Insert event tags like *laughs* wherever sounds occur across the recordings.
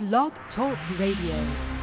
Blog Talk Radio.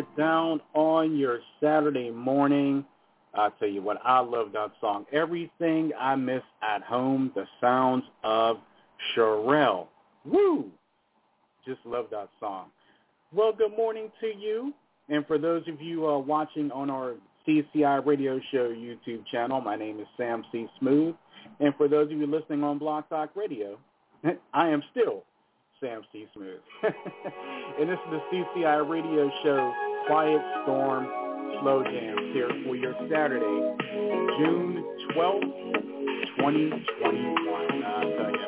It down on your Saturday morning. I'll tell you what, I love that song. Everything I Miss at Home, the sounds of Cherrelle. Woo! Just love that song. Well, good morning to you. And for those of you uh, watching on our CCI Radio Show YouTube channel, my name is Sam C. Smooth. And for those of you listening on Blog Talk Radio, *laughs* I am still Sam C. Smooth. *laughs* and this is the CCI Radio Show Quiet Storm Slow Jams here for your Saturday, June 12th, 2021. I'll tell you,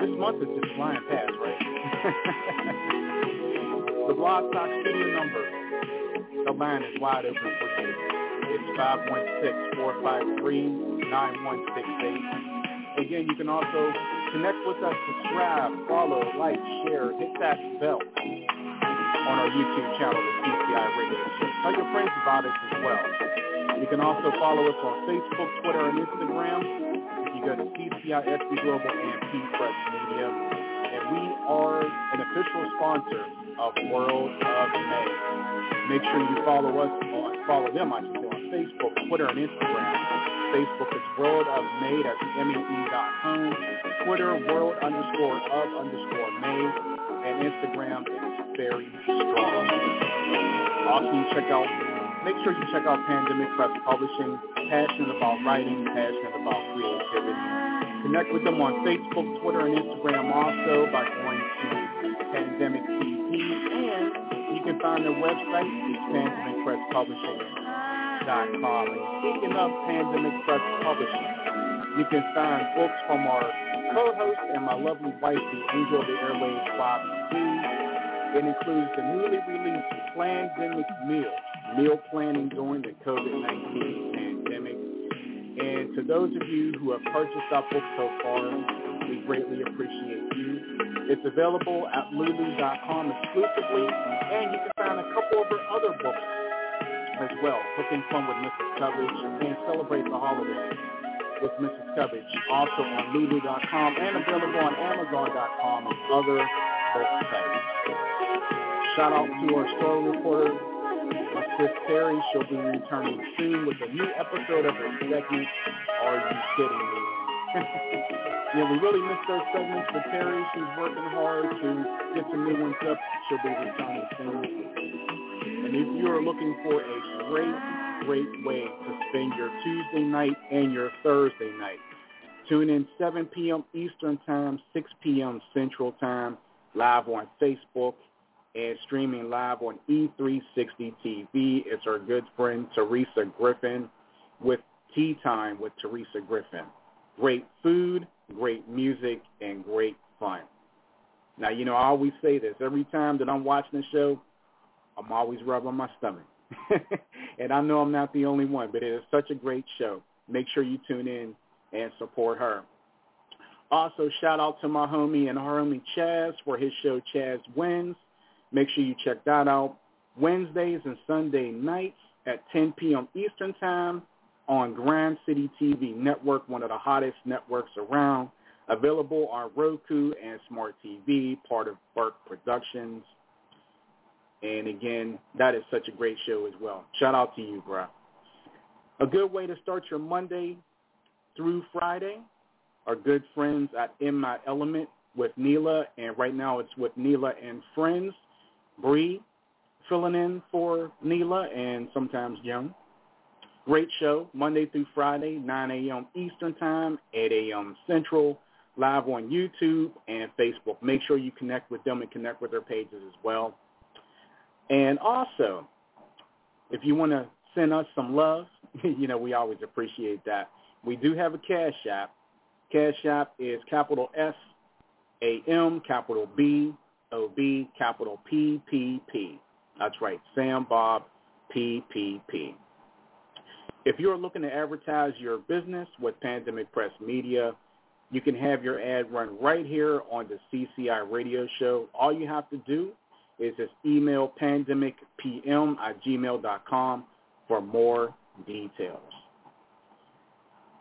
this month is just flying past, right? *laughs* the Blog Talk studio number, the line is wide open for you. It's 516-453-9168. Again, you can also Connect with us, subscribe, follow, like, share, hit that bell on our YouTube channel, the CCI Radio. Tell your friends about us as well. You can also follow us on Facebook, Twitter, and Instagram. You go to CISB Global and P Press Media. And we are an official sponsor of World of May. Make sure you follow us on, follow them, I should say, on Facebook, Twitter, and Instagram. Facebook is World of May, that's M-E-E dot com. Twitter, World underscore of underscore May. And Instagram is very strong. Also, check out, make sure you check out Pandemic Press Publishing, passionate about writing, passionate about creativity. Connect with them on Facebook, Twitter, and Instagram also by going to Pandemic TP. And you can find their website, it's pandemicpresspublishing.com. And speaking of Pandemic Press Publishing, you can find books from our co-host and my lovely wife, the angel of the airwaves, Bobby. It includes the newly released Plandemic Meal, meal planning during the COVID-19 pandemic. And to those of you who have purchased our book so far, we greatly appreciate you. It's available at lulu.com exclusively, and you can find a couple of her other books as well, Cooking Fun with Mrs. Coverage and Celebrate the Holidays with Mrs. Coverage, also on lulu.com and available on amazon.com and other book sites. Shout out to our story reporter, sis Terry. She'll be returning soon with a new episode of her segment, Are You Kidding Me? *laughs* yeah, we really missed those segments, but Terry, she's working hard to get some new ones up. She'll be returning soon. And if you are looking for a great, great way to spend your Tuesday night and your Thursday night, tune in 7 p.m. Eastern Time, 6 p.m. Central Time, live on Facebook and streaming live on E360 TV. It's our good friend Teresa Griffin with Tea Time with Teresa Griffin. Great food, great music, and great fun. Now, you know, I always say this. Every time that I'm watching the show, I'm always rubbing my stomach. *laughs* and I know I'm not the only one, but it is such a great show. Make sure you tune in and support her. Also, shout out to my homie and homie Chaz for his show Chaz Wins. Make sure you check that out. Wednesdays and Sunday nights at 10 p.m. Eastern Time on Grand City TV Network, one of the hottest networks around. Available on Roku and Smart TV, part of Burke Productions. And again, that is such a great show as well. Shout out to you, bro. A good way to start your Monday through Friday are good friends at In My Element with Neela, and right now it's with Neela and Friends. Bree filling in for Neela and sometimes Young. Great show, Monday through Friday, 9 a.m. Eastern Time, 8 a.m. Central, live on YouTube and Facebook. Make sure you connect with them and connect with their pages as well. And also, if you want to send us some love, *laughs* you know, we always appreciate that. We do have a Cash App. Cash App is capital S A M, capital B O B, capital P P P. That's right, Sam Bob P P P. If you're looking to advertise your business with Pandemic Press Media, you can have your ad run right here on the CCI radio show. All you have to do is just email pandemicpm at gmail.com for more details.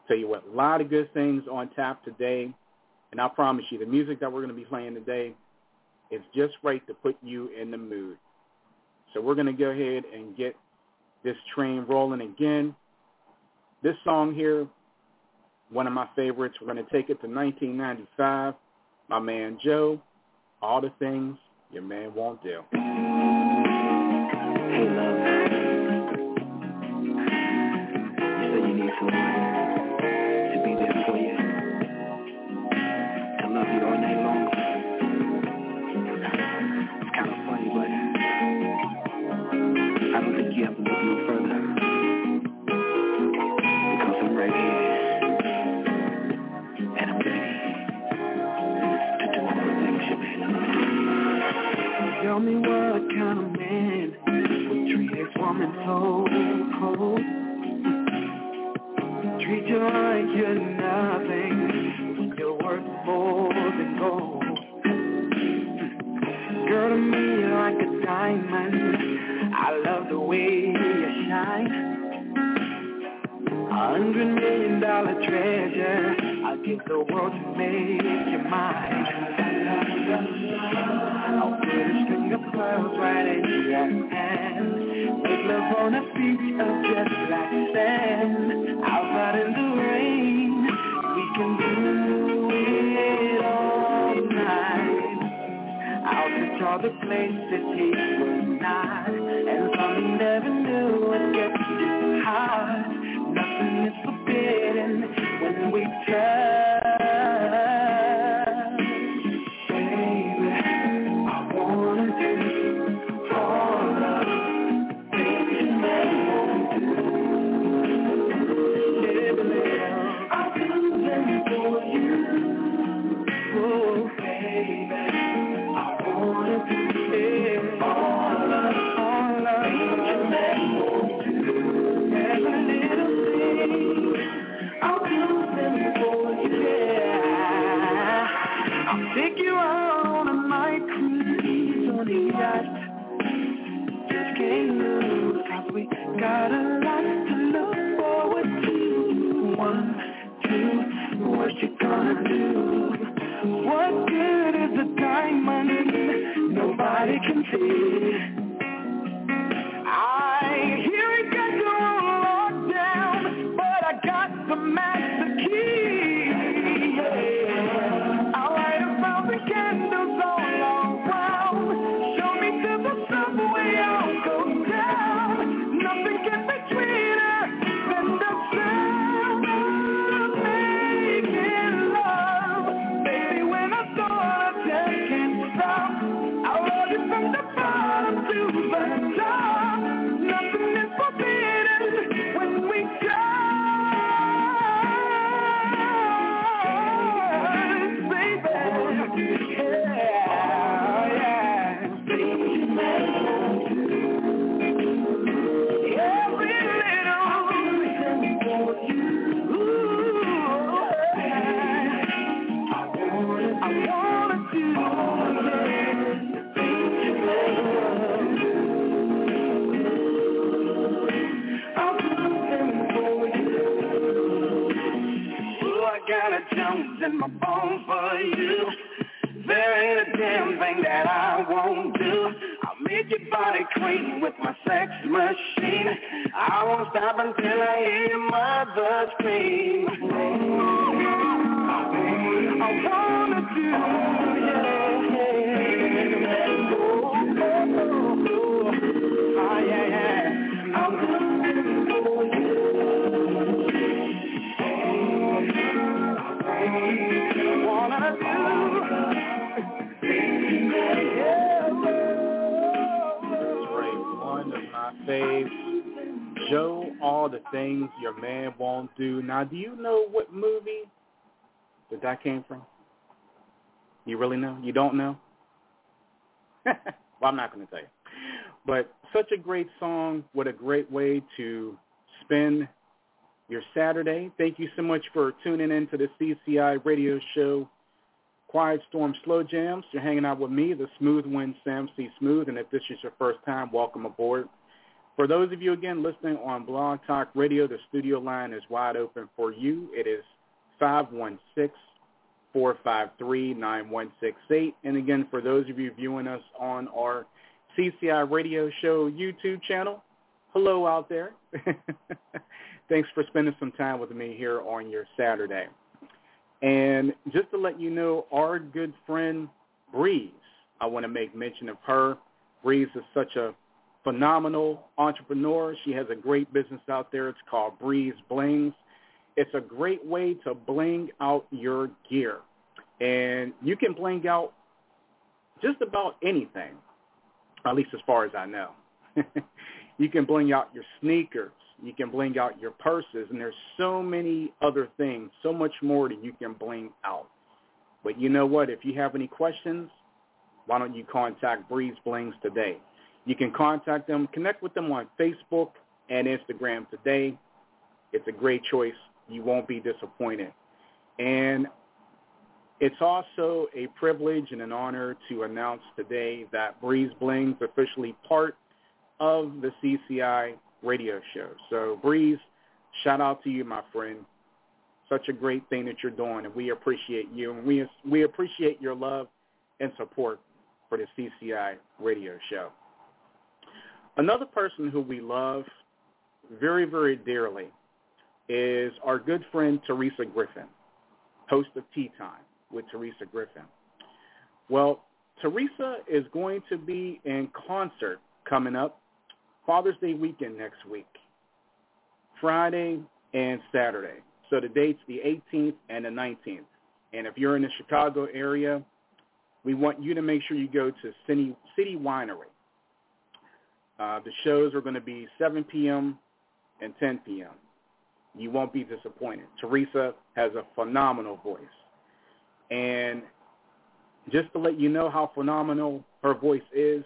Tell you what, a lot of good things on tap today. And I promise you, the music that we're going to be playing today is just right to put you in the mood. So we're going to go ahead and get this train rolling again. This song here, one of my favorites. We're going to take it to 1995. My man Joe, All the Things Your Man Won't Do. All the things your man won't do. Now, do you know what movie that that came from? You really know? You don't know? *laughs* well, I'm not going to tell you. But such a great song. What a great way to spend your Saturday. Thank you so much for tuning in to the CCI radio show, Quiet Storm Slow Jams. You're hanging out with me, the Smooth Wind Sam C. Smooth, and if this is your first time, welcome aboard. For those of you, again, listening on Blog Talk Radio, the studio line is wide open for you. It is 516-453-9168. And again, for those of you viewing us on our CCI radio show YouTube channel, hello out there. *laughs* Thanks for spending some time with me here on your Saturday. And just to let you know, our good friend Breeze, I want to make mention of her. Breeze is such a phenomenal entrepreneur. She has a great business out there. It's called Breeze Blings. It's a great way to bling out your gear. And you can bling out just about anything, at least as far as I know. *laughs* you can bling out your sneakers. You can bling out your purses. And there's so many other things, so much more that you can bling out. But you know what? If you have any questions, why don't you contact Breeze Blings today? You can contact them, connect with them on Facebook and Instagram today. It's a great choice. You won't be disappointed. And it's also a privilege and an honor to announce today that Breeze Blings officially part of the CCI radio show. So Breeze, shout out to you, my friend. such a great thing that you're doing, and we appreciate you, and we we appreciate your love and support for the CCI radio show. Another person who we love very, very dearly is our good friend Teresa Griffin, host of Tea Time with Teresa Griffin. Well, Teresa is going to be in concert coming up Father's Day weekend next week, Friday and Saturday. So the date's the 18th and the 19th. And if you're in the Chicago area, we want you to make sure you go to City, City Winery. Uh, the shows are going to be 7 p.m. and 10 p.m. You won't be disappointed. Teresa has a phenomenal voice. And just to let you know how phenomenal her voice is,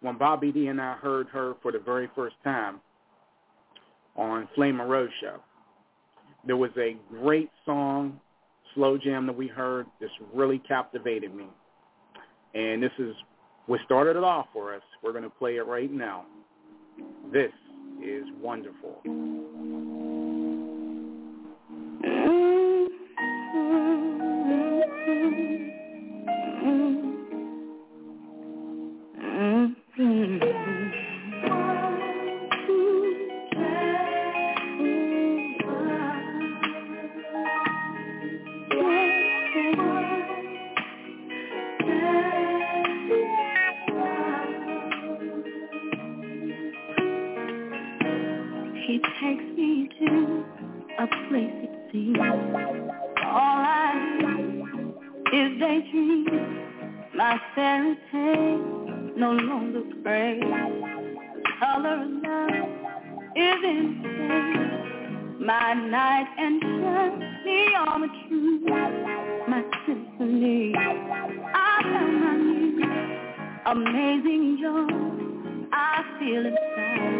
when Bobby D and I heard her for the very first time on Flame and Rose show, there was a great song, slow jam that we heard. This really captivated me. And this is what started it off for us. We're going to play it right now. This is wonderful. He takes me to a place it seems all I do is daydream. My fairy tale no longer gray. The color of love is insane. My night and shine on the truth. My symphony, I found my muse. Amazing joy, I feel inside.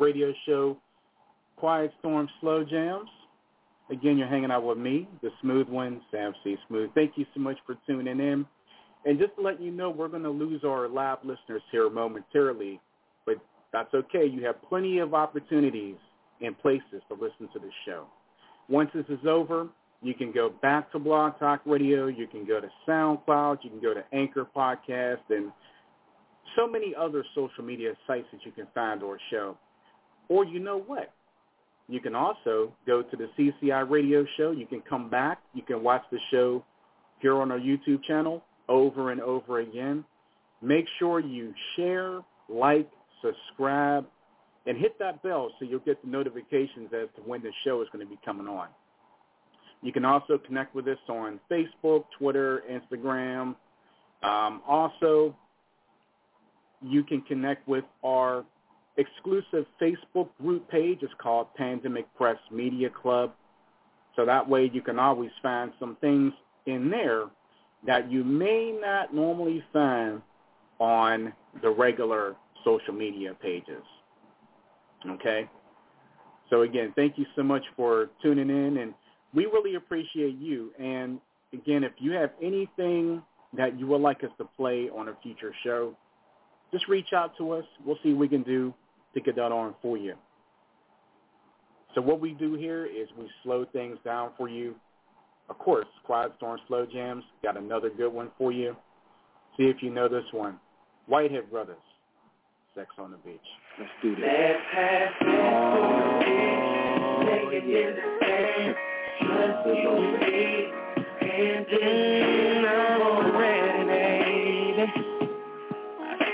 radio show, Quiet Storm Slow Jams. Again, you're hanging out with me, the smooth one, Sam C. Smooth. Thank you so much for tuning in. And just to let you know, we're going to lose our live listeners here momentarily, but that's okay. You have plenty of opportunities and places to listen to the show. Once this is over, you can go back to Blog Talk Radio. You can go to SoundCloud. You can go to Anchor Podcast and so many other social media sites that you can find our show. Or you know what? You can also go to the CCI radio show. You can come back. You can watch the show here on our YouTube channel over and over again. Make sure you share, like, subscribe, and hit that bell so you'll get the notifications as to when the show is going to be coming on. You can also connect with us on Facebook, Twitter, Instagram. Um, also, you can connect with our exclusive Facebook group page. It's called Pandemic Press Media Club. So that way you can always find some things in there that you may not normally find on the regular social media pages. Okay? So again, thank you so much for tuning in and we really appreciate you. And again, if you have anything that you would like us to play on a future show, just reach out to us. We'll see what we can do to get that on for you. So what we do here is we slow things down for you. Of course, Quiet Storm Slow Jams got another good one for you. See if you know this one. Whitehead Brothers, Sex on the Beach. Let's do this. Let's have sex on the beach. Take it in the sand. Just your feet. And then I'm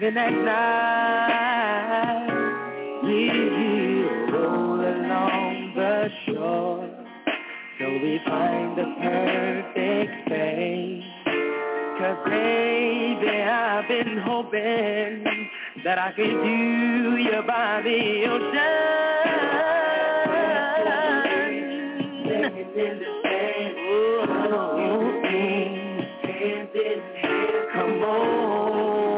even at night. Yeah along the shore till we find the perfect space. Cause baby, I've been hoping that I could do you by the ocean. Come on,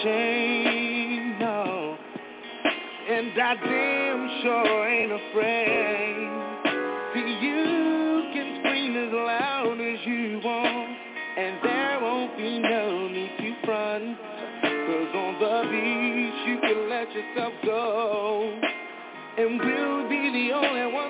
ashamed, no. And I damn sure ain't afraid. See, you can scream as loud as you want, and there won't be no need to front. Cause on the beach, you can let yourself go, and we'll be the only ones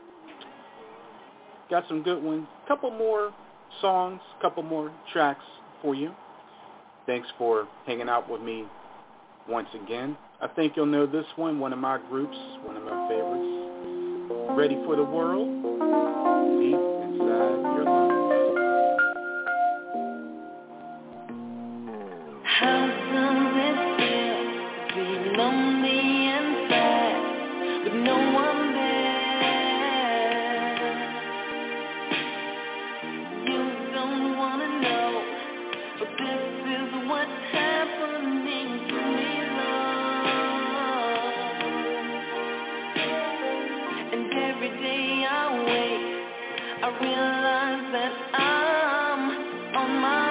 Got some good ones. Couple more songs, couple more tracks for you. Thanks for hanging out with me once again. I think you'll know this one, one of my groups, one of my favorites. Ready for the world? Deep inside your life. And every day I wake I realize that I'm on my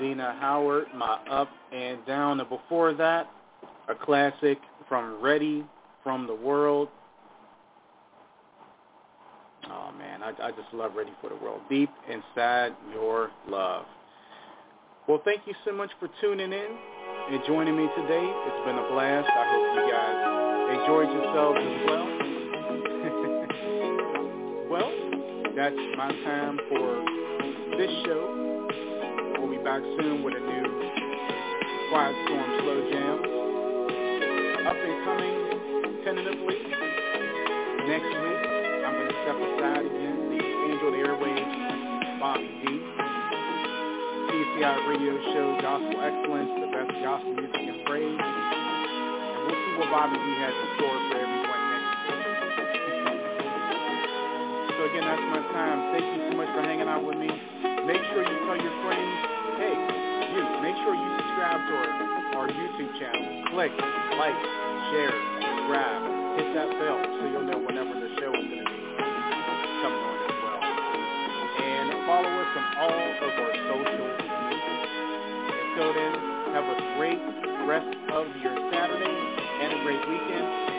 of Howard, My Up and Down. And before that, a classic from Ready for the World. Oh man, I, I just love Ready for the World. Deep inside your love. Well, thank you so much for tuning in and joining me today. It's been a blast. I hope you guys enjoyed yourselves as well. *laughs* well, that's my time for this show. Back soon with a new Quiet Storm Slow Jam. Up and coming tentatively next week. I'm going to step aside again. The Angel Airwaves, Bobby D. PCI Radio Show, Gospel Excellence, the best gospel music and praise. And we'll see what Bobby D has in store for everyone next week. so again, that's my time. Thank you so much for hanging out with me. Make sure you tell your friends, hey, you, make sure you subscribe to our, our YouTube channel. Click, like, share, subscribe, hit that bell so you'll know whenever the show is going to be coming on as well. And follow us on all of our social media. Until then, have a great rest of your Saturday and a great weekend.